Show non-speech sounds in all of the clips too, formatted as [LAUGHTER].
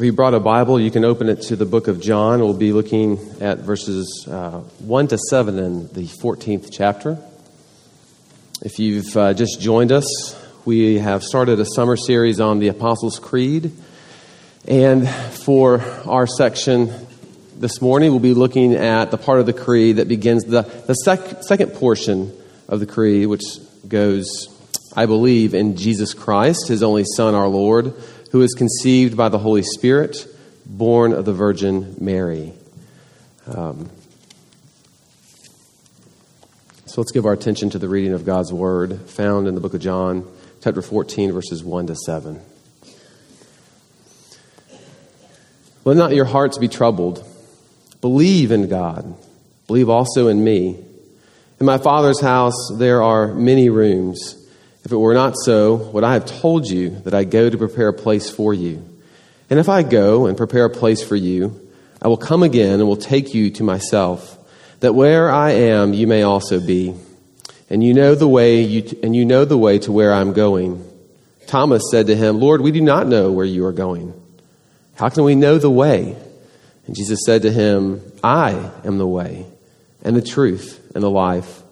If you brought a Bible, you can open it to the book of John. We'll be looking at verses uh, 1 to 7 in the 14th chapter. If you've uh, just joined us, we have started a summer series on the Apostles' Creed. And for our section this morning, we'll be looking at the part of the Creed that begins the, the sec- second portion of the Creed, which goes, I believe in Jesus Christ, his only Son, our Lord who was conceived by the Holy Spirit, born of the Virgin Mary. Um, so let's give our attention to the reading of God's Word found in the book of John, chapter 14, verses 1 to 7. Let not your hearts be troubled. Believe in God. Believe also in me. In my Father's house there are many rooms. If it were not so, would I have told you that I go to prepare a place for you? And if I go and prepare a place for you, I will come again and will take you to myself, that where I am you may also be. And you know the way you t- and you know the way to where I'm going. Thomas said to him, Lord, we do not know where you are going. How can we know the way? And Jesus said to him, I am the way and the truth and the life.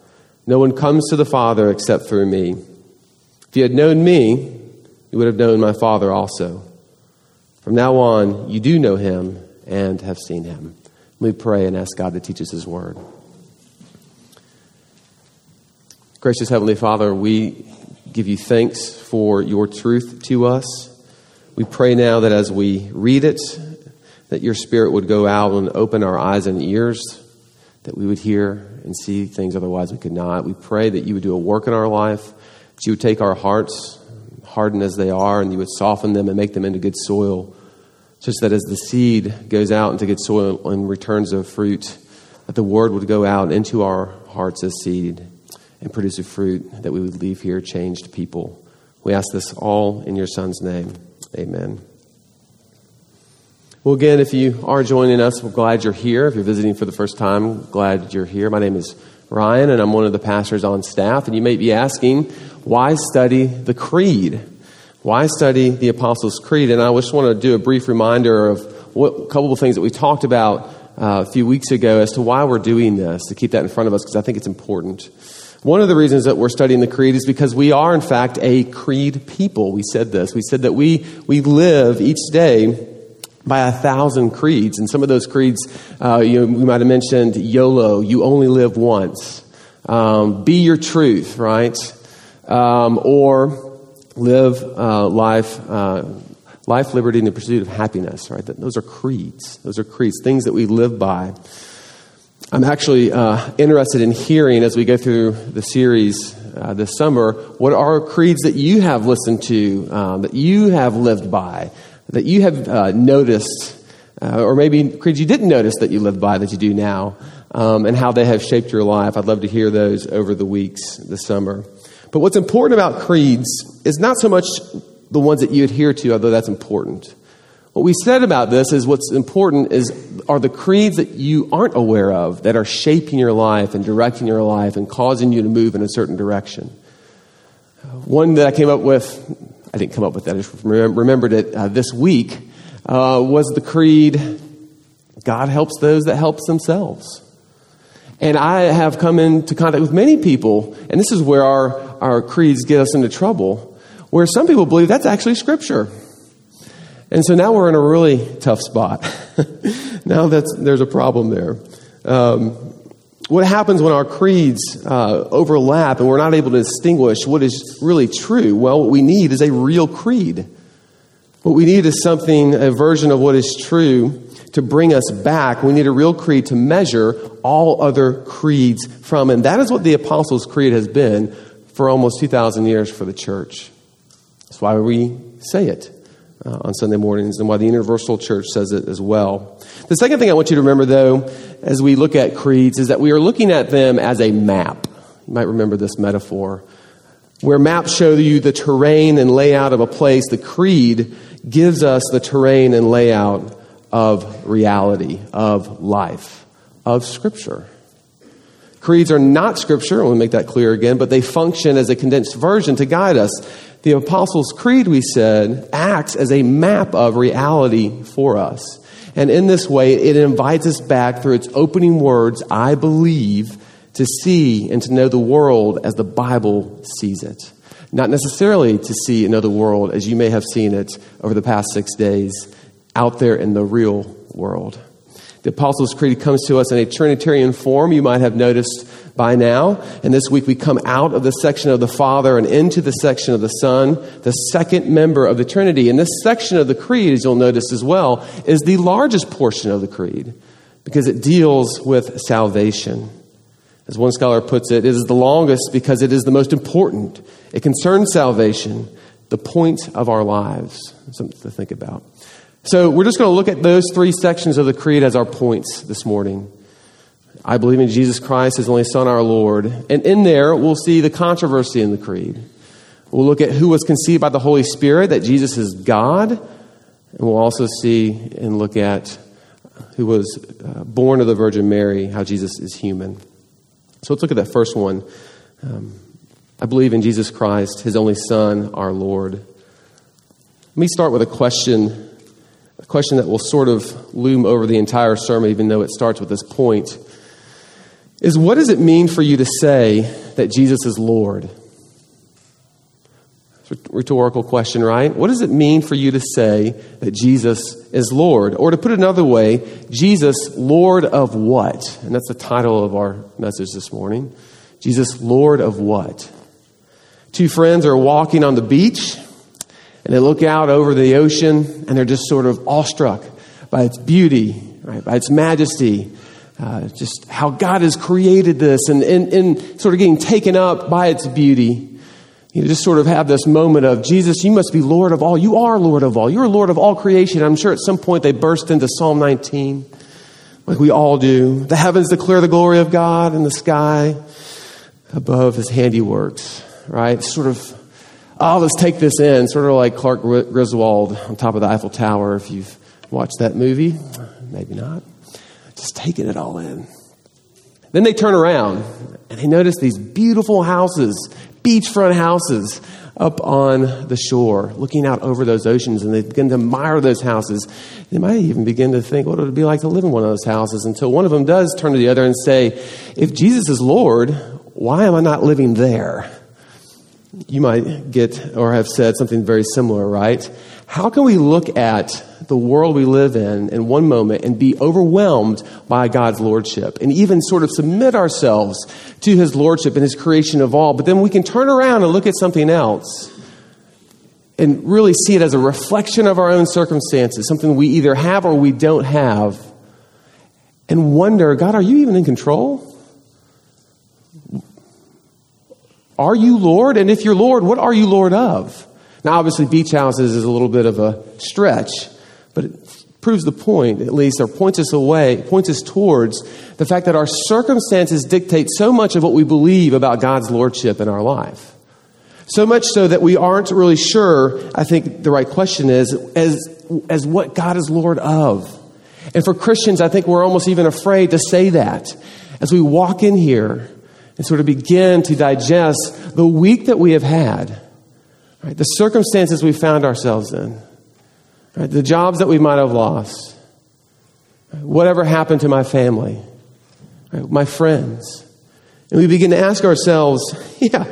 No one comes to the Father except through me. If you had known me, you would have known my Father also. From now on, you do know him and have seen him. We pray and ask God to teach us his word. Gracious Heavenly Father, we give you thanks for your truth to us. We pray now that as we read it, that your Spirit would go out and open our eyes and ears, that we would hear and see things otherwise we could not. We pray that you would do a work in our life that you would take our hearts, hardened as they are, and you would soften them and make them into good soil, such that as the seed goes out into good soil and returns a fruit, that the word would go out into our hearts as seed and produce a fruit that we would leave here changed people. We ask this all in your Son's name. Amen. Well, again, if you are joining us, we're glad you're here. If you're visiting for the first time, glad you're here. My name is Ryan, and I'm one of the pastors on staff. And you may be asking, why study the Creed? Why study the Apostles' Creed? And I just want to do a brief reminder of what, a couple of things that we talked about uh, a few weeks ago as to why we're doing this, to keep that in front of us, because I think it's important. One of the reasons that we're studying the creed is because we are, in fact, a creed people. We said this. We said that we, we live each day by a thousand creeds. And some of those creeds, uh, you we might have mentioned YOLO, you only live once. Um, be your truth, right? Um, or live uh, life, uh, life, liberty, and the pursuit of happiness. Right? Those are creeds. Those are creeds, things that we live by. I'm actually uh, interested in hearing as we go through the series uh, this summer what are creeds that you have listened to, um, that you have lived by, that you have uh, noticed, uh, or maybe creeds you didn't notice that you lived by that you do now, um, and how they have shaped your life. I'd love to hear those over the weeks this summer. But what's important about creeds is not so much the ones that you adhere to, although that's important. What we said about this is what's important is are the creeds that you aren't aware of that are shaping your life and directing your life and causing you to move in a certain direction. One that I came up with, I didn't come up with that, I just remembered it uh, this week, uh, was the creed God helps those that helps themselves. And I have come into contact with many people, and this is where our, our creeds get us into trouble, where some people believe that's actually Scripture. And so now we're in a really tough spot. [LAUGHS] now that's, there's a problem there. Um, what happens when our creeds uh, overlap and we're not able to distinguish what is really true? Well, what we need is a real creed. What we need is something, a version of what is true to bring us back. We need a real creed to measure all other creeds from. And that is what the Apostles' Creed has been for almost 2,000 years for the church. That's why we say it uh, on Sunday mornings and why the Universal Church says it as well. The second thing I want you to remember, though, as we look at creeds, is that we are looking at them as a map. You might remember this metaphor. Where maps show you the terrain and layout of a place, the creed gives us the terrain and layout of reality, of life, of Scripture. Creeds are not Scripture, I want to make that clear again, but they function as a condensed version to guide us. The Apostles' Creed, we said, acts as a map of reality for us. And in this way, it invites us back through its opening words, I believe, to see and to know the world as the Bible sees it. Not necessarily to see and know the world as you may have seen it over the past six days out there in the real world. The Apostles' Creed comes to us in a Trinitarian form, you might have noticed by now. And this week we come out of the section of the Father and into the section of the Son, the second member of the Trinity. And this section of the Creed, as you'll notice as well, is the largest portion of the Creed because it deals with salvation. As one scholar puts it, it is the longest because it is the most important. It concerns salvation, the point of our lives. Something to think about. So we're just going to look at those three sections of the Creed as our points this morning. I believe in Jesus Christ, His only Son, our Lord. And in there, we'll see the controversy in the Creed. We'll look at who was conceived by the Holy Spirit, that Jesus is God. And we'll also see and look at who was uh, born of the Virgin Mary, how Jesus is human. So let's look at that first one. Um, I believe in Jesus Christ, His only Son, our Lord. Let me start with a question question that will sort of loom over the entire sermon, even though it starts with this point, is what does it mean for you to say that Jesus is Lord? Rhetorical question, right? What does it mean for you to say that Jesus is Lord? Or to put it another way, Jesus, Lord of what? And that's the title of our message this morning. Jesus, Lord of what? Two friends are walking on the beach and they look out over the ocean and they're just sort of awestruck by its beauty, right, by its majesty, uh, just how God has created this and, and, and sort of getting taken up by its beauty. You just sort of have this moment of, Jesus, you must be Lord of all. You are Lord of all. You're Lord of all creation. I'm sure at some point they burst into Psalm 19, like we all do. The heavens declare the glory of God, and the sky above his handiworks, right? Sort of oh, let's take this in, sort of like Clark Griswold on top of the Eiffel Tower, if you've watched that movie. Maybe not. Just taking it all in. Then they turn around and they notice these beautiful houses, beachfront houses up on the shore, looking out over those oceans, and they begin to admire those houses. They might even begin to think what would it be like to live in one of those houses until one of them does turn to the other and say, If Jesus is Lord, why am I not living there? You might get or have said something very similar, right? How can we look at the world we live in in one moment and be overwhelmed by God's lordship and even sort of submit ourselves to his lordship and his creation of all, but then we can turn around and look at something else and really see it as a reflection of our own circumstances, something we either have or we don't have, and wonder, God, are you even in control? Are you Lord? And if you're Lord, what are you Lord of? Now, obviously, beach houses is a little bit of a stretch, but it proves the point, at least, or points us away, points us towards the fact that our circumstances dictate so much of what we believe about God's Lordship in our life. So much so that we aren't really sure, I think the right question is, as, as what God is Lord of. And for Christians, I think we're almost even afraid to say that. As we walk in here, and sort of begin to digest the week that we have had, right? the circumstances we found ourselves in, right? the jobs that we might have lost, right? whatever happened to my family, my friends. And we begin to ask ourselves, [LAUGHS] yeah,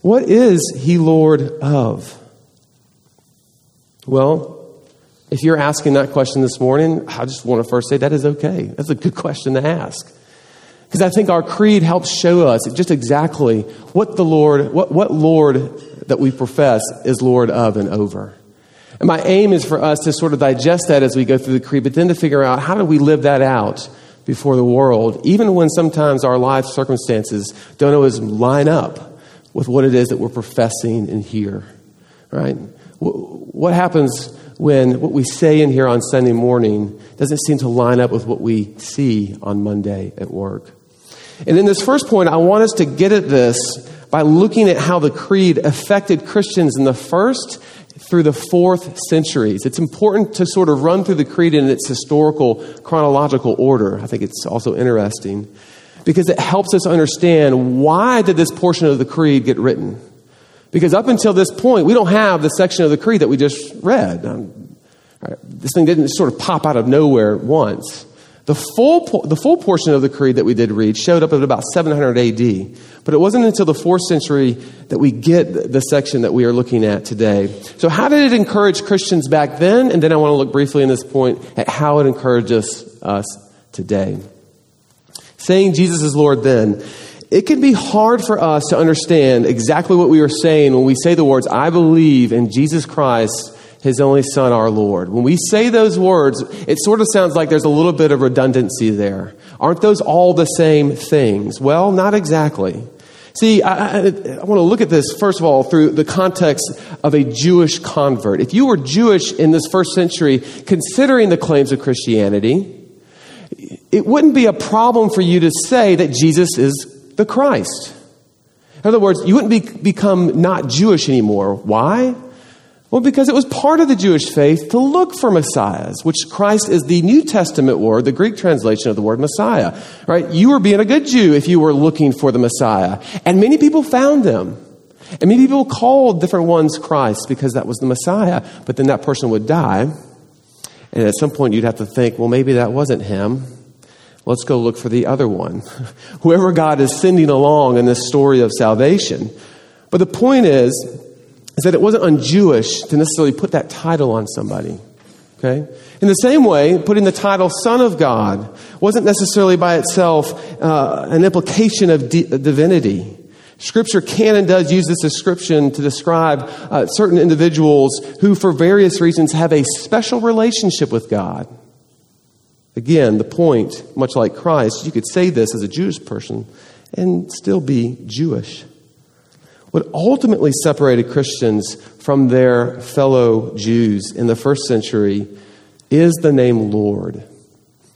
what is he Lord of? Well, if you're asking that question this morning, I just want to first say that is okay. That's a good question to ask. Because I think our creed helps show us just exactly what the Lord, what, what Lord that we profess is Lord of and over. And my aim is for us to sort of digest that as we go through the creed, but then to figure out how do we live that out before the world, even when sometimes our life circumstances don't always line up with what it is that we're professing in here, right? What happens when what we say in here on Sunday morning doesn't seem to line up with what we see on Monday at work? And in this first point, I want us to get at this by looking at how the creed affected Christians in the first through the fourth centuries. It's important to sort of run through the creed in its historical chronological order. I think it's also interesting because it helps us understand why did this portion of the creed get written? Because up until this point, we don't have the section of the creed that we just read. Um, this thing didn't sort of pop out of nowhere once. The full, the full portion of the creed that we did read showed up at about 700 AD, but it wasn't until the fourth century that we get the section that we are looking at today. So, how did it encourage Christians back then? And then I want to look briefly in this point at how it encourages us today. Saying Jesus is Lord then it can be hard for us to understand exactly what we are saying when we say the words, I believe in Jesus Christ, his only Son, our Lord. When we say those words, it sort of sounds like there's a little bit of redundancy there. Aren't those all the same things? Well, not exactly. See, I, I, I, want to look at this, first of all, through the context of a Jewish convert. If you were Jewish in this first century, considering the claims of Christianity, it wouldn't be a problem for you to say that Jesus is the Christ. In other words, you wouldn't be, become not Jewish anymore. Why? Well, because it was part of the Jewish faith to look for messiahs, which Christ is the New Testament word, the Greek translation of the word Messiah. Right? You were being a good Jew if you were looking for the Messiah. And many people found them. And many people called different ones Christ because that was the Messiah. But then that person would die. And at some point you'd have to think, well, maybe that wasn't him. Let's go look for the other one. [LAUGHS] Whoever God is sending along in this story of salvation. But the point is, is that it wasn't un-Jewish to necessarily put that title on somebody. Okay? In the same way, putting the title Son of God wasn't necessarily by itself uh, an implication of di- divinity. Scripture can and does use this description to describe uh, certain individuals who, for various reasons, have a special relationship with God. Again, the point, much like Christ, you could say this as a Jewish person and still be Jewish. What ultimately separated Christians from their fellow Jews in the first century is the name Lord.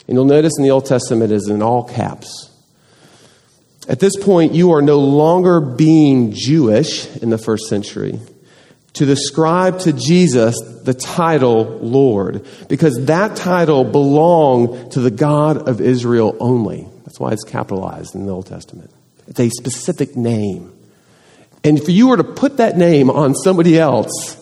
And you'll notice in the Old Testament it is in all caps. At this point, you are no longer being Jewish in the first century to ascribe to Jesus the title Lord, because that title belonged to the God of Israel only. That's why it's capitalized in the Old Testament. It's a specific name. And if you were to put that name on somebody else,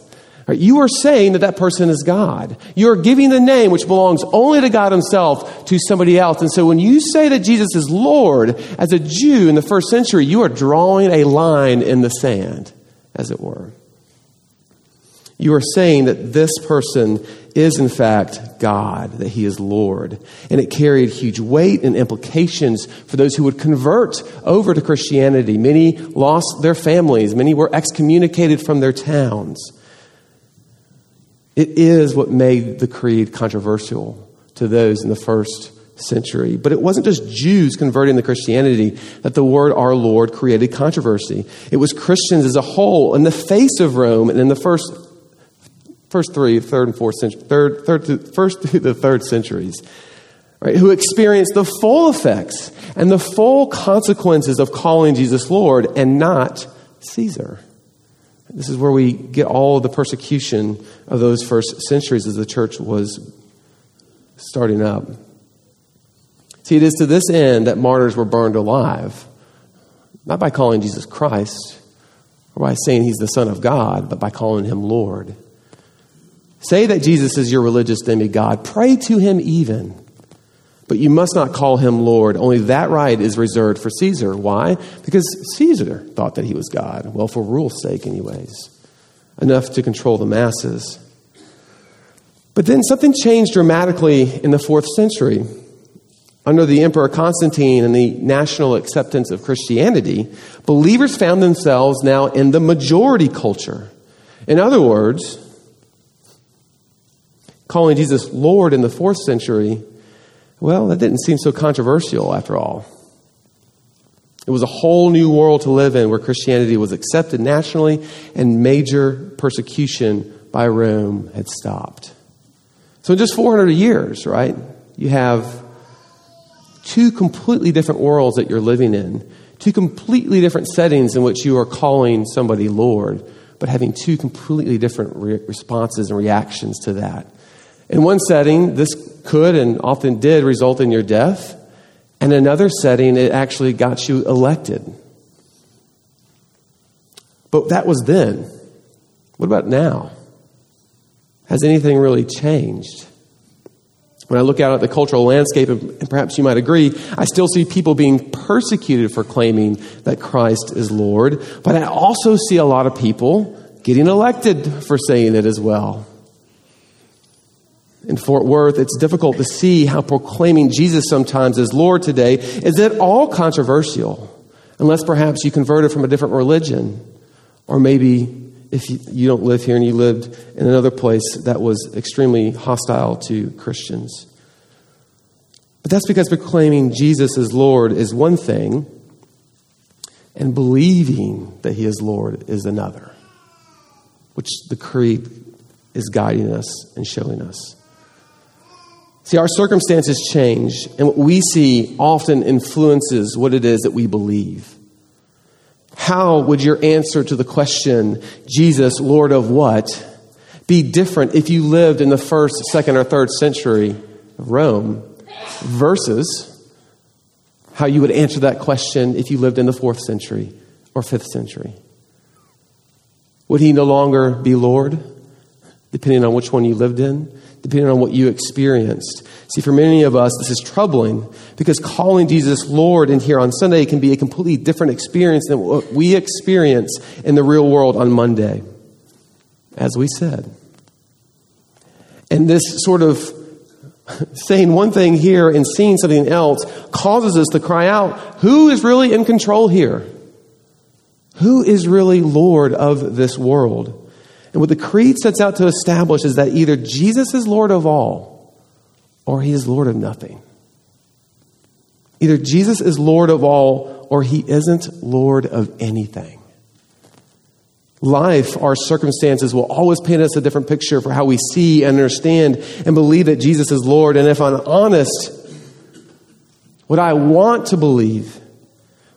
you are saying that that person is God. You are giving the name which belongs only to God Himself to somebody else. And so when you say that Jesus is Lord, as a Jew in the first century, you are drawing a line in the sand, as it were you are saying that this person is in fact God, that he is Lord. And it carried huge weight and implications for those who would convert over to Christianity. Many lost their families, many were excommunicated from their towns. It is what made the creed controversial to those in the first century. But it wasn't just Jews converting to Christianity that the word our Lord created controversy. It was Christians as a whole in the face of Rome and in the first first three, third and fourth century, third, third to, first through the third centuries, right, who experienced the full effects and the full consequences of calling Jesus Lord and not Caesar. This is where we get all of the persecution of those first centuries as the church was starting up. See, it is to this end that martyrs were burned alive, not by calling Jesus Christ or by saying he's the Son of God, but by calling him Lord. Say that Jesus is your religious demigod. Pray to him even. But you must not call him Lord. Only that right is reserved for Caesar. Why? Because Caesar thought that he was God. Well, for rule's sake, anyways. Enough to control the masses. But then something changed dramatically in the fourth century. Under the Emperor Constantine and the national acceptance of Christianity, believers found themselves now in the majority culture. In other words, calling Jesus Lord in the fourth century, well, that didn't seem so controversial after all. It was a whole new world to live in where Christianity was accepted nationally and major persecution by Rome had stopped. So, in just 400 years, right, you have two completely different worlds that you're living in, two completely different settings in which you are calling somebody Lord, but having two completely different re- responses and reactions to that. In one setting, this could and often did result in your death. And in another setting, it actually got you elected. But that was then. What about now? Has anything really changed? When I look out at the cultural landscape, and perhaps you might agree, I still see people being persecuted for claiming that Christ is Lord, but I also see a lot of people getting elected for saying it as well. In Fort Worth, it's difficult to see how proclaiming Jesus sometimes as Lord today is at all controversial, unless perhaps you converted from a different religion, or maybe if you, don't live here and you lived in another place that was extremely hostile to Christians. But that's because proclaiming Jesus as Lord is one thing, and believing that He is Lord is another, which the Creed is guiding us and showing us. See, our circumstances change, and what we see often influences what it is that we believe. How would your answer to the question, Jesus, Lord of what, be different if you lived in the first, second, or third century of Rome versus how you would answer that question if you lived in the fourth century or fifth century? Would he no longer be Lord, depending on which one you lived in, depending on what you experienced? See, for many of us, this is troubling because calling Jesus Lord in here on Sunday can be a completely different experience than what we experience in the real world on Monday, as we said. And this sort of [LAUGHS] saying one thing here and seeing something else causes us to cry out, who is really in control here? Who is really Lord of this world? And what the Creed sets out to establish is that either Jesus is Lord of all, or he is Lord of nothing. Either Jesus is Lord of all or he isn't Lord of anything. Life, our circumstances will always paint us a different picture for how we see and understand and believe that Jesus is Lord. And if I'm honest, what I want to believe,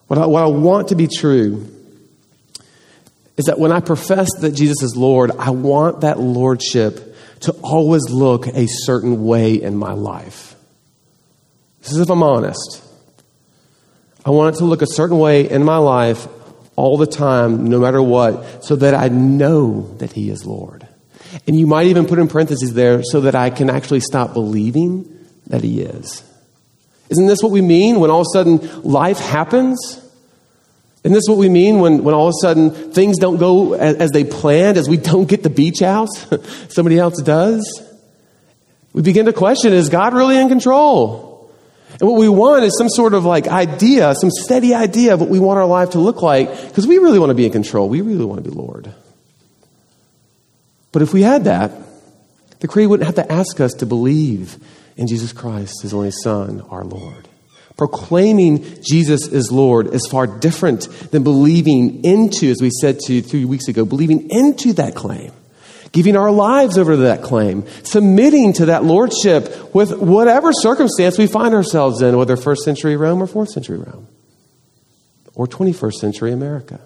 what I, what I want to be true, is that when I profess that Jesus is Lord, I want that lordship to always look a certain way in my life. This is if I'm honest. I want it to look a certain way in my life all the time, no matter what, so that I know that He is Lord. And you might even put in parentheses there so that I can actually stop believing that He is. Isn't this what we mean when all of a sudden life happens? Isn't this what we mean when, when all of a sudden things don't go as, as they planned, as we don't get the beach house? [LAUGHS] Somebody else does? We begin to question is God really in control? And what we want is some sort of like idea, some steady idea of what we want our life to look like, because we really want to be in control. We really want to be Lord. But if we had that, the Creed wouldn't have to ask us to believe in Jesus Christ, His only Son, our Lord. Proclaiming Jesus is Lord is far different than believing into, as we said to you three weeks ago, believing into that claim, giving our lives over to that claim, submitting to that lordship with whatever circumstance we find ourselves in, whether first century Rome or fourth century Rome or 21st century America.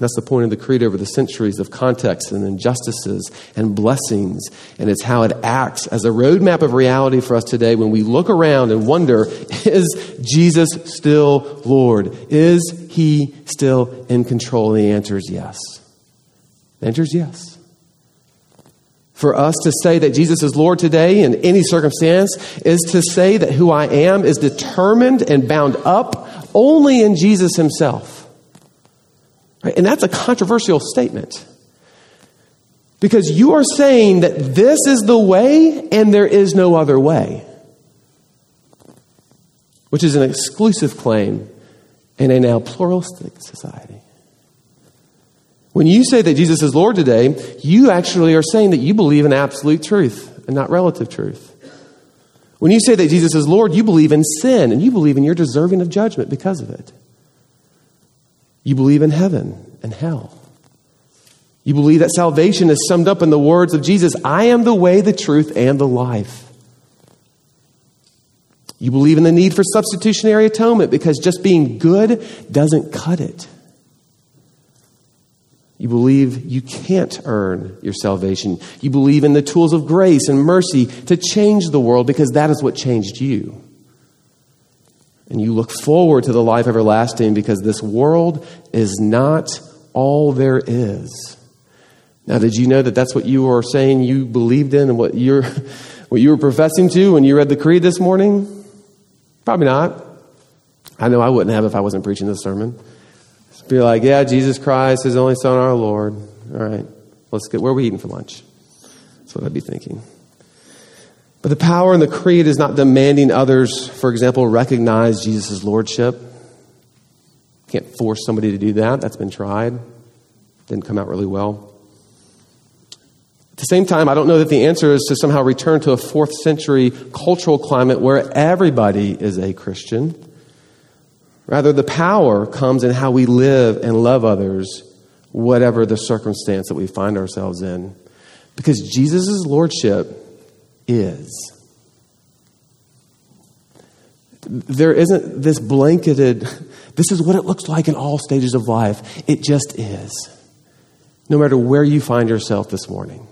That's the point of the creed over the centuries of context and injustices and blessings. And it's how it acts as a roadmap of reality for us today when we look around and wonder [LAUGHS] is Jesus still Lord? Is he still in control? And the answer is yes. The answer is yes. For us to say that Jesus is Lord today in any circumstance is to say that who I am is determined and bound up only in Jesus himself. Right? And that's a controversial statement. Because you are saying that this is the way and there is no other way, which is an exclusive claim in a now pluralistic society. When you say that Jesus is Lord today, you actually are saying that you believe in absolute truth and not relative truth. When you say that Jesus is Lord, you believe in sin and you believe in you're deserving of judgment because of it. You believe in heaven and hell. You believe that salvation is summed up in the words of Jesus I am the way, the truth, and the life. You believe in the need for substitutionary atonement because just being good doesn't cut it. You believe you can't earn your salvation. You believe in the tools of grace and mercy to change the world because that is what changed you. And you look forward to the life everlasting because this world is not all there is. Now, did you know that that's what you were saying you believed in and what you're, [LAUGHS] what you were professing to when you read the creed this morning? Probably not. I know I wouldn't have if I wasn't preaching this sermon. Just be like, yeah, Jesus Christ, His only Son, our Lord. All right, let's get where are we eating for lunch? That's what I'd be thinking. But the power in the creed is not demanding others, for example, recognize Jesus' lordship. Can't force somebody to do that. That's been tried. Didn't come out really well. At the same time, I don't know that the answer is to somehow return to a fourth century cultural climate where everybody is a Christian. Rather, the power comes in how we live and love others, whatever the circumstance that we find ourselves in. Because Jesus' lordship is. There isn't this blanketed, this is what it looks like in all stages of life. It just is. No matter where you find yourself this morning.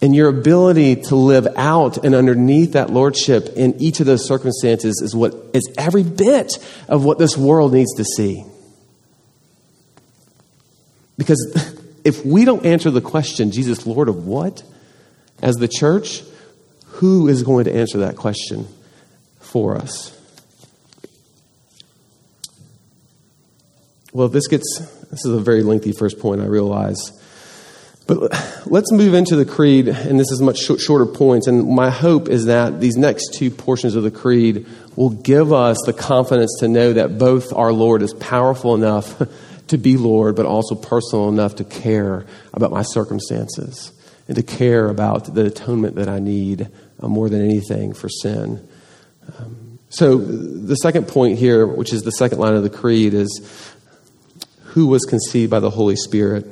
And your ability to live out and underneath that lordship in each of those circumstances is what is every bit of what this world needs to see. Because [LAUGHS] if we don't answer the question, Jesus, Lord of what, as the church, who is going to answer that question for us? Well, this gets, this is a very lengthy first point, I realize. But let's move into the creed, and this is much shorter points. And my hope is that these next two portions of the creed will give us the confidence to know that both our Lord is powerful enough [LAUGHS] to be Lord, but also personal enough to care about my circumstances and to care about the atonement that I need uh, more than anything for sin. Um, so, the second point here, which is the second line of the creed, is who was conceived by the Holy Spirit?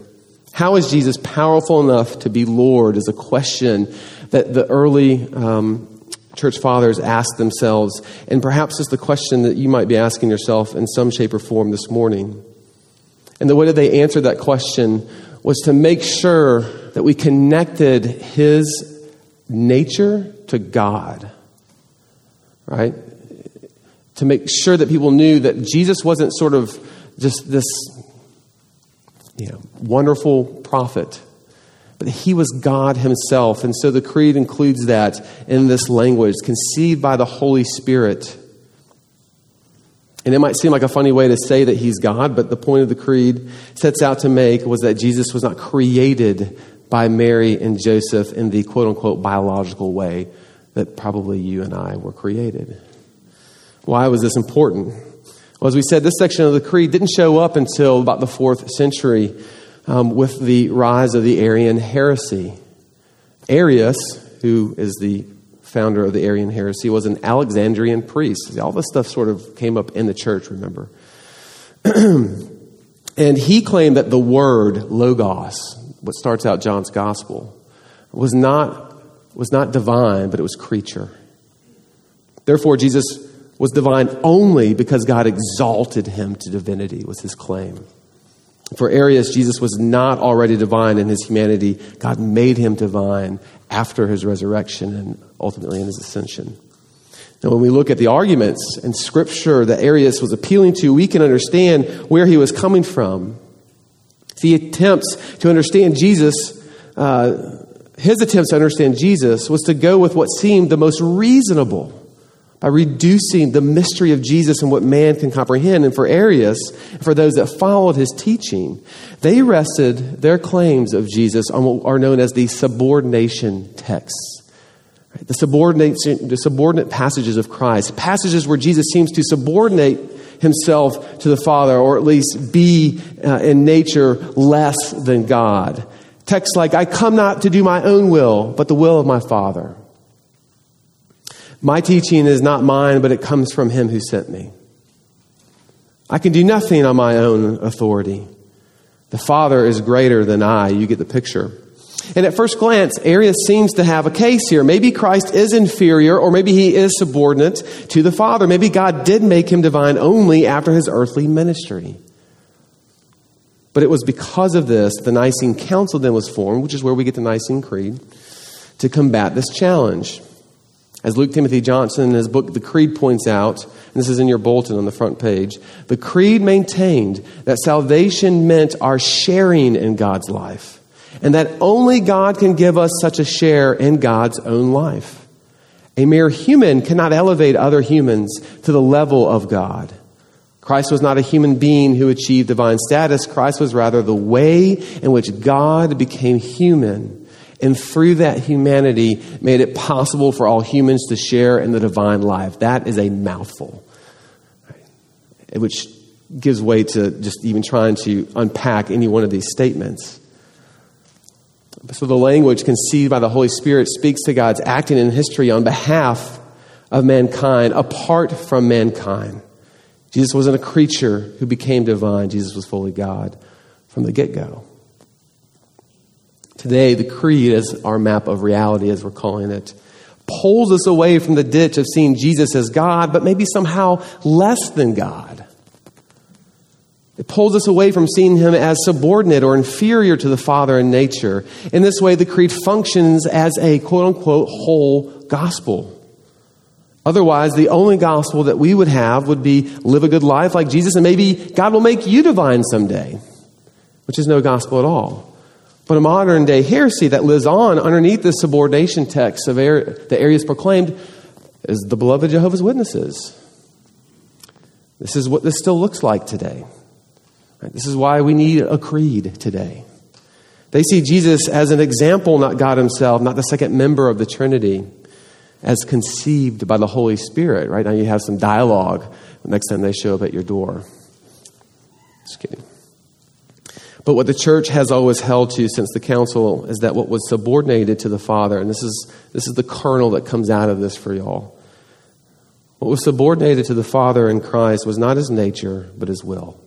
How is Jesus powerful enough to be Lord? Is a question that the early um, church fathers asked themselves, and perhaps it's the question that you might be asking yourself in some shape or form this morning. And the way that they answered that question was to make sure that we connected his nature to God, right? To make sure that people knew that Jesus wasn't sort of just this you know, wonderful prophet, but he was God himself. And so the creed includes that in this language, conceived by the Holy Spirit. And it might seem like a funny way to say that he's God, but the point of the creed sets out to make was that Jesus was not created by Mary and Joseph in the quote unquote biological way that probably you and I were created. Why was this important? Well, as we said, this section of the creed didn't show up until about the fourth century um, with the rise of the Arian heresy. Arius, who is the founder of the Arian heresy, was an Alexandrian priest. All this stuff sort of came up in the church, remember? [CLEARS THROAT] and he claimed that the word, logos, what starts out John's gospel, was not, was not divine, but it was creature. Therefore, Jesus was divine only because God exalted him to divinity, was his claim. For Arius, Jesus was not already divine in his humanity. God made him divine after his resurrection and ultimately in his ascension. Now, when we look at the arguments and Scripture that Arius was appealing to, we can understand where he was coming from. The attempts to understand Jesus, uh, his attempts to understand Jesus was to go with what seemed the most reasonable by reducing the mystery of Jesus and what man can comprehend. And for Arius, for those that followed his teaching, they rested their claims of Jesus on what are known as the subordination texts. The subordinate, the subordinate passages of Christ, passages where Jesus seems to subordinate himself to the Father, or at least be uh, in nature less than God. Texts like, I come not to do my own will, but the will of my Father. My teaching is not mine, but it comes from him who sent me. I can do nothing on my own authority. The Father is greater than I. You get the picture. And at first glance, Arius seems to have a case here. Maybe Christ is inferior, or maybe he is subordinate to the Father. Maybe God did make him divine only after his earthly ministry. But it was because of this the Nicene Council then was formed, which is where we get the Nicene Creed, to combat this challenge. As Luke Timothy Johnson in his book, The Creed, points out, and this is in your bulletin on the front page, the Creed maintained that salvation meant our sharing in God's life, and that only God can give us such a share in God's own life. A mere human cannot elevate other humans to the level of God. Christ was not a human being who achieved divine status. Christ was rather the way in which God became human and through that humanity made it possible for all humans to share in the divine life. That is a mouthful, which gives way to just even trying to unpack any one of these statements. So, the language conceived by the Holy Spirit speaks to God's acting in history on behalf of mankind, apart from mankind. Jesus wasn't a creature who became divine, Jesus was fully God from the get go. Today, the creed, as our map of reality, as we're calling it, pulls us away from the ditch of seeing Jesus as God, but maybe somehow less than God. It pulls us away from seeing him as subordinate or inferior to the Father in nature. In this way, the creed functions as a quote unquote whole gospel. Otherwise, the only gospel that we would have would be live a good life like Jesus, and maybe God will make you divine someday, which is no gospel at all. But a modern day heresy that lives on underneath the subordination text of the Arius proclaimed is the beloved Jehovah's Witnesses. This is what this still looks like today. This is why we need a creed today. They see Jesus as an example, not God Himself, not the second member of the Trinity, as conceived by the Holy Spirit. Right now, you have some dialogue next time they show up at your door. Just kidding. But what the church has always held to since the council is that what was subordinated to the Father, and this is, this is the kernel that comes out of this for y'all. What was subordinated to the Father in Christ was not his nature, but his will.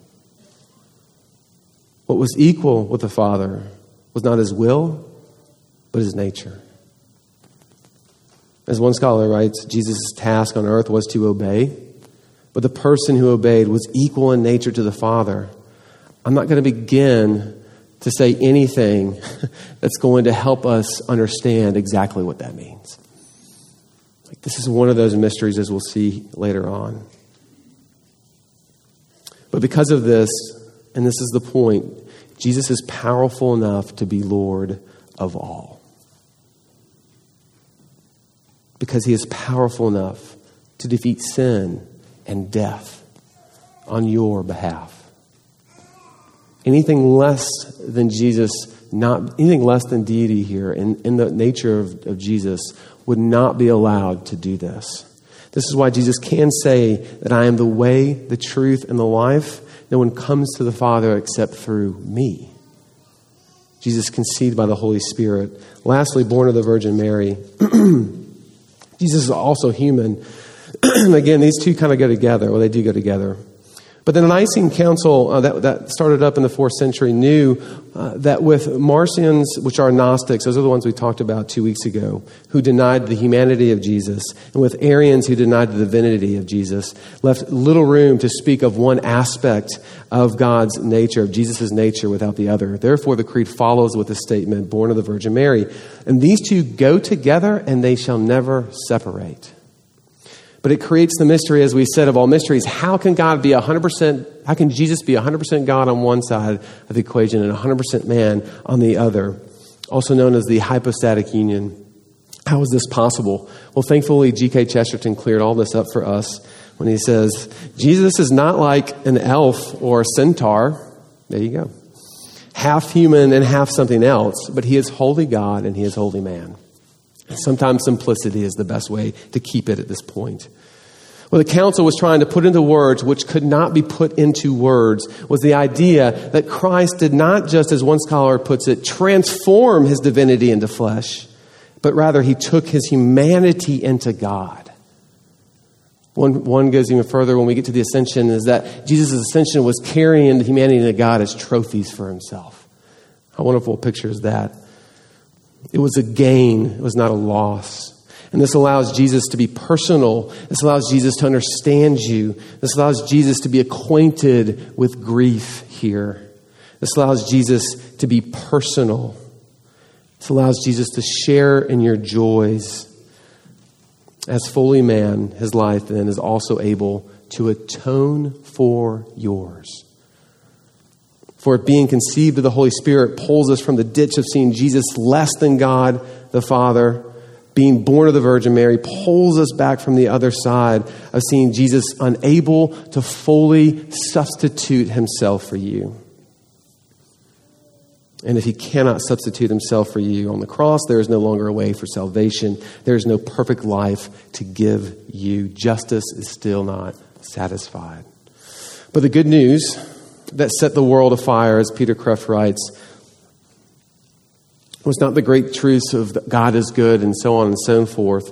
What was equal with the Father was not his will, but his nature. As one scholar writes, Jesus' task on earth was to obey, but the person who obeyed was equal in nature to the Father I'm not going to begin to say anything [LAUGHS] that's going to help us understand exactly what that means. This is one of those mysteries, as we'll see later on. But because of this, and this is the point, Jesus is powerful enough to be Lord of all. Because he is powerful enough to defeat sin and death on your behalf anything less than Jesus, not anything less than deity here in, in the nature of, of Jesus would not be allowed to do this. This is why Jesus can say that I am the way, the truth, and the life. No one comes to the Father except through me. Jesus conceived by the Holy Spirit. Lastly, born of the Virgin Mary. [CLEARS THROAT] Jesus is also human. [CLEARS THROAT] Again, these two kind of go together. Well, they do go together. But the Nicene Council uh, that, that, started up in the fourth century knew uh, that with Marcions, which are Gnostics, those are the ones we talked about two weeks ago, who denied the humanity of Jesus, and with Arians who denied the divinity of Jesus, left little room to speak of one aspect of God's nature, of Jesus' nature, without the other. Therefore, the Creed follows with the statement, born of the Virgin Mary. And these two go together and they shall never separate. But it creates the mystery, as we said, of all mysteries. How can God be 100%, how can Jesus be 100% God on one side of the equation and 100% man on the other? Also known as the hypostatic union. How is this possible? Well, thankfully, G.K. Chesterton cleared all this up for us when he says, Jesus is not like an elf or a centaur. There you go. Half human and half something else, but he is wholly God and he is wholly man. Sometimes simplicity is the best way to keep it at this point. What the council was trying to put into words, which could not be put into words, was the idea that Christ did not just, as one scholar puts it, transform his divinity into flesh, but rather he took his humanity into God. One, one goes even further when we get to the ascension is that Jesus' ascension was carrying the humanity into God as trophies for himself. How wonderful picture is that? It was a gain, it was not a loss. And this allows Jesus to be personal. This allows Jesus to understand you. This allows Jesus to be acquainted with grief here. This allows Jesus to be personal. This allows Jesus to share in your joys. As fully man, his life then is also able to atone for yours. For it being conceived of the Holy Spirit pulls us from the ditch of seeing Jesus less than God the Father, being born of the Virgin Mary, pulls us back from the other side of seeing Jesus unable to fully substitute himself for you. And if he cannot substitute himself for you on the cross, there is no longer a way for salvation. There is no perfect life to give you. Justice is still not satisfied. But the good news that set the world afire, as Peter Kreeft writes, was not the great truths of God is good and so on and so forth,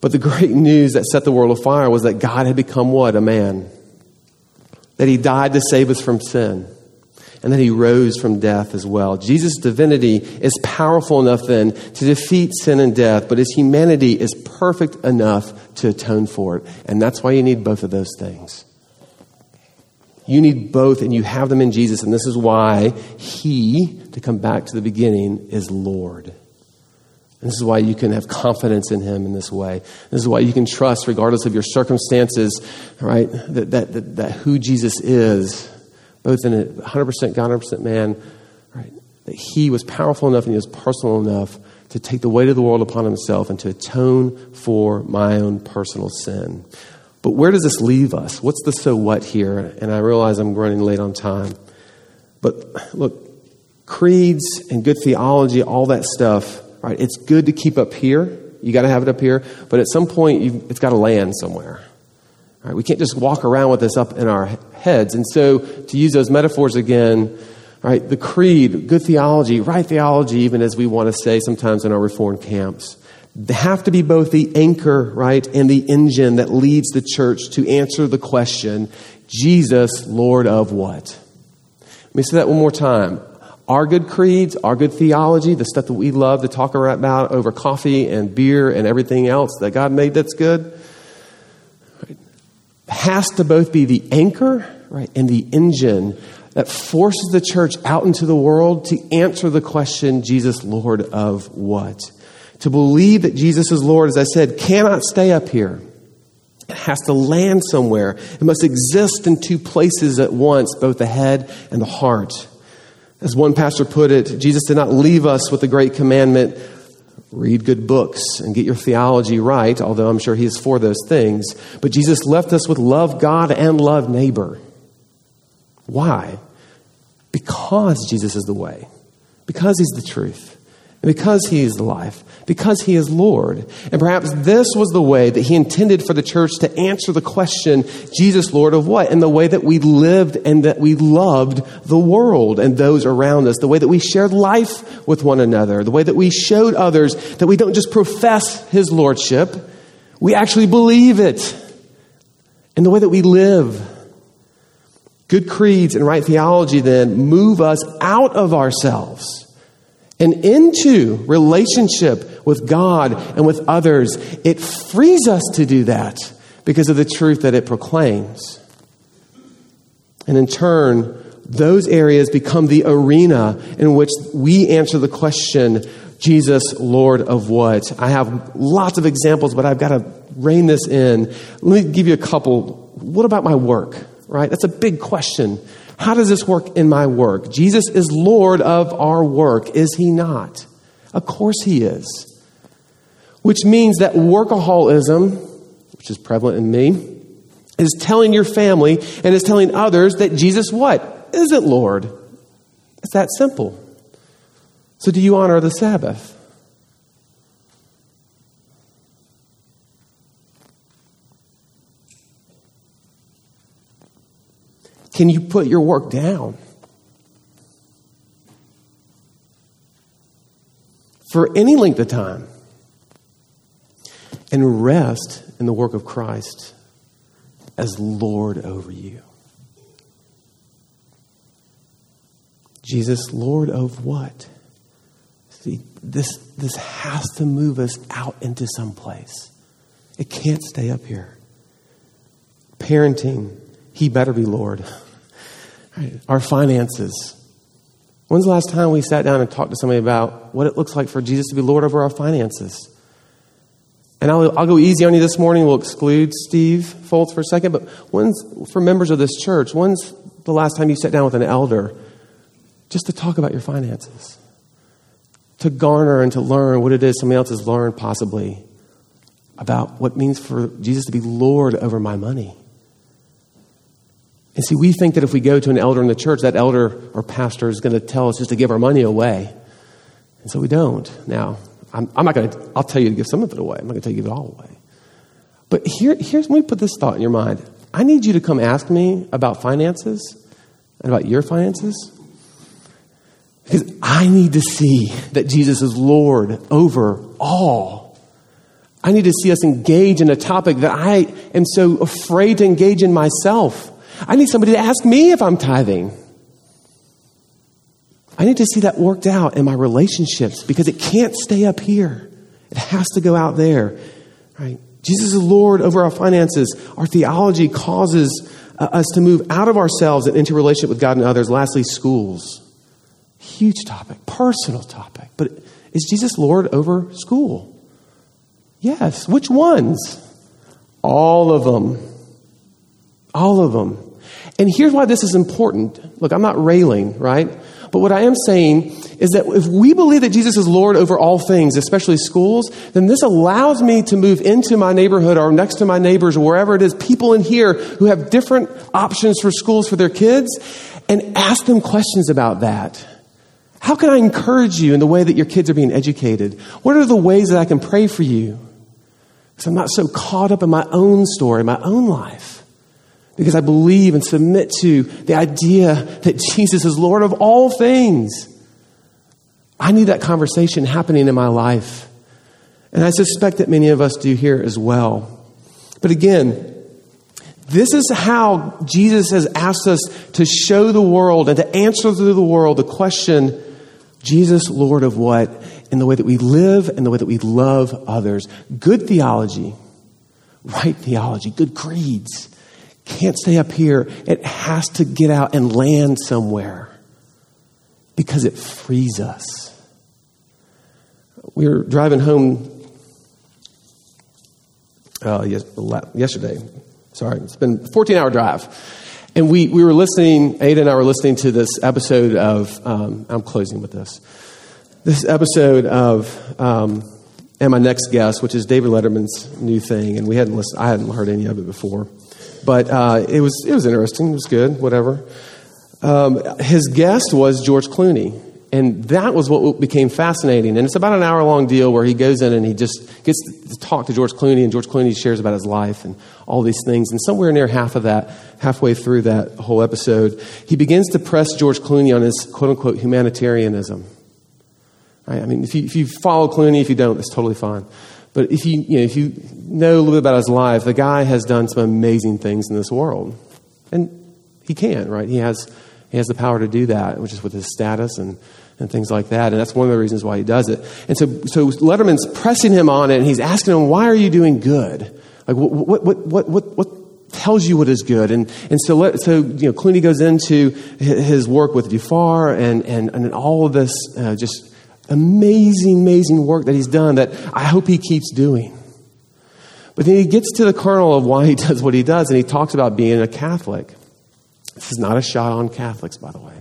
but the great news that set the world afire was that God had become what? A man. That he died to save us from sin and that he rose from death as well. Jesus' divinity is powerful enough then to defeat sin and death, but his humanity is perfect enough to atone for it. And that's why you need both of those things. You need both, and you have them in Jesus. And this is why He, to come back to the beginning, is Lord. And this is why you can have confidence in Him in this way. This is why you can trust, regardless of your circumstances, right, that, that, that, that who Jesus is, both in a 100% God, 100% man, right, that He was powerful enough and He was personal enough to take the weight of the world upon Himself and to atone for my own personal sin. But where does this leave us? What's the so what here? And I realize I'm running late on time. But look, creeds and good theology, all that stuff, right? It's good to keep up here. You got to have it up here. But at some point, it's got to land somewhere. Right? We can't just walk around with this up in our heads. And so, to use those metaphors again, right? The creed, good theology, right theology, even as we want to say sometimes in our reformed camps have to be both the anchor, right, and the engine that leads the church to answer the question Jesus, Lord of what? Let me say that one more time. Our good creeds, our good theology, the stuff that we love to talk about over coffee and beer and everything else that God made that's good, right, has to both be the anchor, right, and the engine that forces the church out into the world to answer the question Jesus, Lord of what? To believe that Jesus is Lord, as I said, cannot stay up here. It has to land somewhere. It must exist in two places at once, both the head and the heart. As one pastor put it, Jesus did not leave us with the great commandment read good books and get your theology right, although I'm sure he is for those things. But Jesus left us with love God and love neighbor. Why? Because Jesus is the way, because he's the truth, because he is the life, because he is Lord. And perhaps this was the way that he intended for the church to answer the question, Jesus, Lord of what? And the way that we lived and that we loved the world and those around us, the way that we shared life with one another, the way that we showed others that we don't just profess his lordship, we actually believe it. And the way that we live. Good creeds and right theology then move us out of ourselves and into relationship with God and with others. It frees us to do that because of the truth that it proclaims. And in turn, those areas become the arena in which we answer the question, Jesus, Lord of what? I have lots of examples, but I've got to rein this in. Let me give you a couple. What about my work? Right? That's a big question. How does this work in my work? Jesus is Lord of our work, is he not? Of course he is. Which means that workaholism, which is prevalent in me, is telling your family and is telling others that Jesus what? Isn't Lord. It's that simple. So do you honor the Sabbath? Can you put your work down? For any length of time and rest in the work of Christ as Lord over you. Jesus, Lord of what? See, this, this has to move us out into some place. It can't stay up here. Parenting, he better be Lord. [LAUGHS] Our finances. When's the last time we sat down and talked to somebody about what it looks like for Jesus to be Lord over our finances? And I'll, I'll go easy on you this morning. We'll exclude Steve Foltz for a second. But when's, for members of this church, when's the last time you sat down with an elder just to talk about your finances? To garner and to learn what it is somebody else has learned, possibly, about what it means for Jesus to be Lord over my money. And see, we think that if we go to an elder in the church, that elder or pastor is going to tell us just to give our money away. And so we don't. Now, I'm, I'm not going to, I'll tell you to give some of it away. I'm not going to tell you to give it all away. But here, here's, let me put this thought in your mind. I need you to come ask me about finances and about your finances because I need to see that Jesus is Lord over all. I need to see us engage in a topic that I am so afraid to engage in myself. I need somebody to ask me if I'm tithing. I need to see that worked out in my relationships because it can't stay up here. It has to go out there. Right? Jesus is Lord over our finances. Our theology causes uh, us to move out of ourselves and into relationship with God and others. Lastly, schools. Huge topic, personal topic. But is Jesus Lord over school? Yes. Which ones? All of them. All of them. And here's why this is important. Look, I'm not railing, right? But what I am saying is that if we believe that Jesus is Lord over all things, especially schools, then this allows me to move into my neighborhood or next to my neighbors or wherever it is, people in here who have different options for schools for their kids, and ask them questions about that. How can I encourage you in the way that your kids are being educated? What are the ways that I can pray for you? Because I'm not so caught up in my own story, my own life because I believe and submit to the idea that Jesus is Lord of all things. I need that conversation happening in my life. And I suspect that many of us do here as well. But again, this is how Jesus has asked us to show the world and to answer to the world the question Jesus, Lord of what? In the way that we live and the way that we love others. Good theology, right theology, good creeds can't stay up here. It has to get out and land somewhere because it frees us. We were driving home uh, yesterday. Sorry, it's been a 14 hour drive. And we, we were listening, Ada and I were listening to this episode of, um, I'm closing with this, this episode of, um, and my next guest, which is David Letterman's new thing. And we hadn't listened, I hadn't heard any of it before. But uh, it, was, it was interesting. It was good, whatever. Um, his guest was George Clooney. And that was what became fascinating. And it's about an hour long deal where he goes in and he just gets to talk to George Clooney, and George Clooney shares about his life and all these things. And somewhere near half of that, halfway through that whole episode, he begins to press George Clooney on his quote unquote humanitarianism. Right? I mean, if you, if you follow Clooney, if you don't, it's totally fine. But if you, you know, if you know a little bit about his life, the guy has done some amazing things in this world. And he can, right? He has, he has the power to do that, which is with his status and, and things like that. And that's one of the reasons why he does it. And so, so Letterman's pressing him on it, and he's asking him, why are you doing good? Like, what, what, what, what, what tells you what is good? And, and so, let, so, you know, Clooney goes into his work with Darfur and, and, and all of this uh, just amazing, amazing work that he's done that I hope he keeps doing. But then he gets to the kernel of why he [LAUGHS] does what he does, and he talks about being a Catholic. This is not a shot on Catholics, by the way.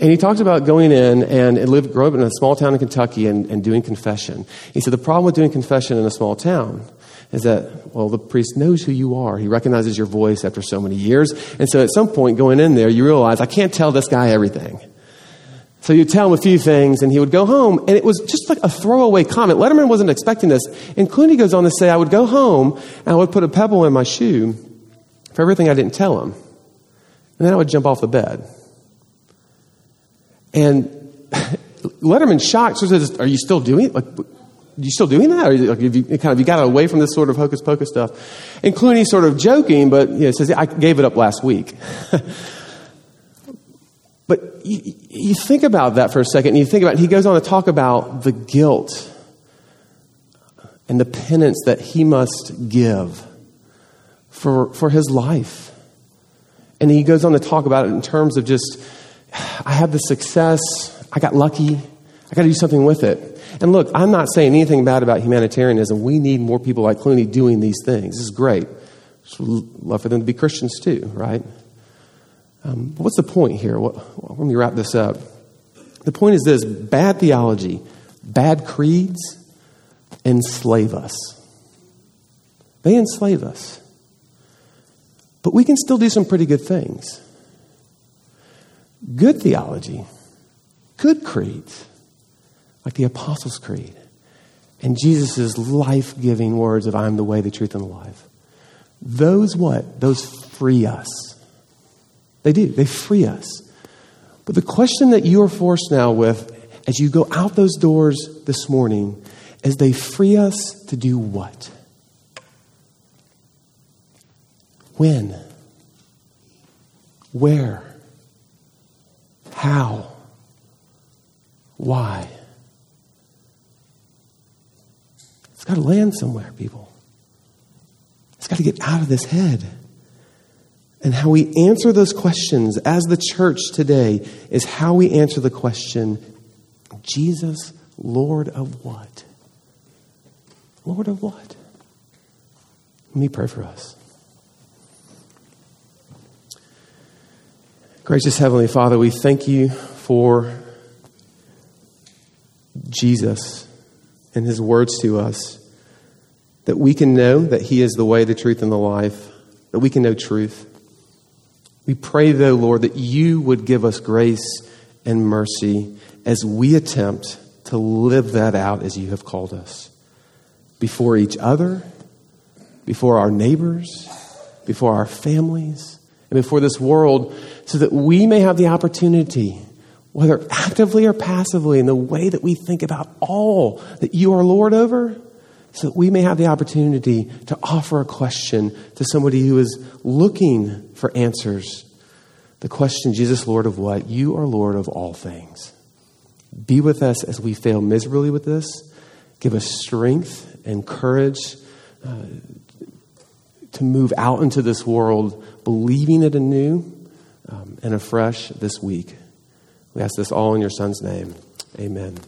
And he talks about going in and, and live, grow up in a small town in Kentucky and, and doing confession. He said the problem with doing confession in a small town is that, well, the priest knows who you are. He recognizes your voice after so many years. And so at some point going in there, you realize, I can't tell this guy everything. So you'd tell him a few things, and he would go home, and it was just like a throwaway comment. Letterman wasn't expecting this. And Clooney goes on to say, I would go home, and I would put a pebble in my shoe for everything I didn't tell him. And then I would jump off the bed. And [LAUGHS] Letterman shocked, so says, Are you still doing like, are you still doing that? Or like, you kind of you got away from this sort of hocus pocus stuff? And Clooney sort of joking, but you know, says, I gave it up last week. [LAUGHS] But you, you, think about that for a second, and you think about, he goes on to talk about the guilt and the penance that he must give for, for his life. And he goes on to talk about it in terms of just, I have the success, I got lucky, I got to do something with it. And look, I'm not saying anything bad about humanitarianism. We need more people like Clooney doing these things. This is great. Just love for them to be Christians too, right? Um, what's the point here? What, let me wrap this up. The point is this bad theology, bad creeds enslave us. They enslave us. But we can still do some pretty good things. Good theology, good creeds, like the Apostles' Creed, and Jesus' life giving words of, I'm the way, the truth, and the life. Those what? Those free us. They do, they free us. But the question that you are forced now with as you go out those doors this morning is they free us to do what? When? Where? How? Why? It's got to land somewhere, people. It's got to get out of this head. And how we answer those questions as the church today is how we answer the question Jesus, Lord of what? Lord of what? Let me pray for us. Gracious Heavenly Father, we thank you for Jesus and his words to us, that we can know that he is the way, the truth, and the life, that we can know truth. We pray, though, Lord, that you would give us grace and mercy as we attempt to live that out as you have called us. Before each other, before our neighbors, before our families and before this world so that we may have the opportunity, whether actively or passively, in the way that we think about all that you are Lord over, so that we may have the opportunity to offer a question to somebody who is looking for answers. The question, Jesus, Lord of what? You are Lord of all things. Be with us as we fail miserably with this. Give us strength and courage uh, to move out into this world believing it anew um, and afresh this week. We ask this all in your Son's name. Amen.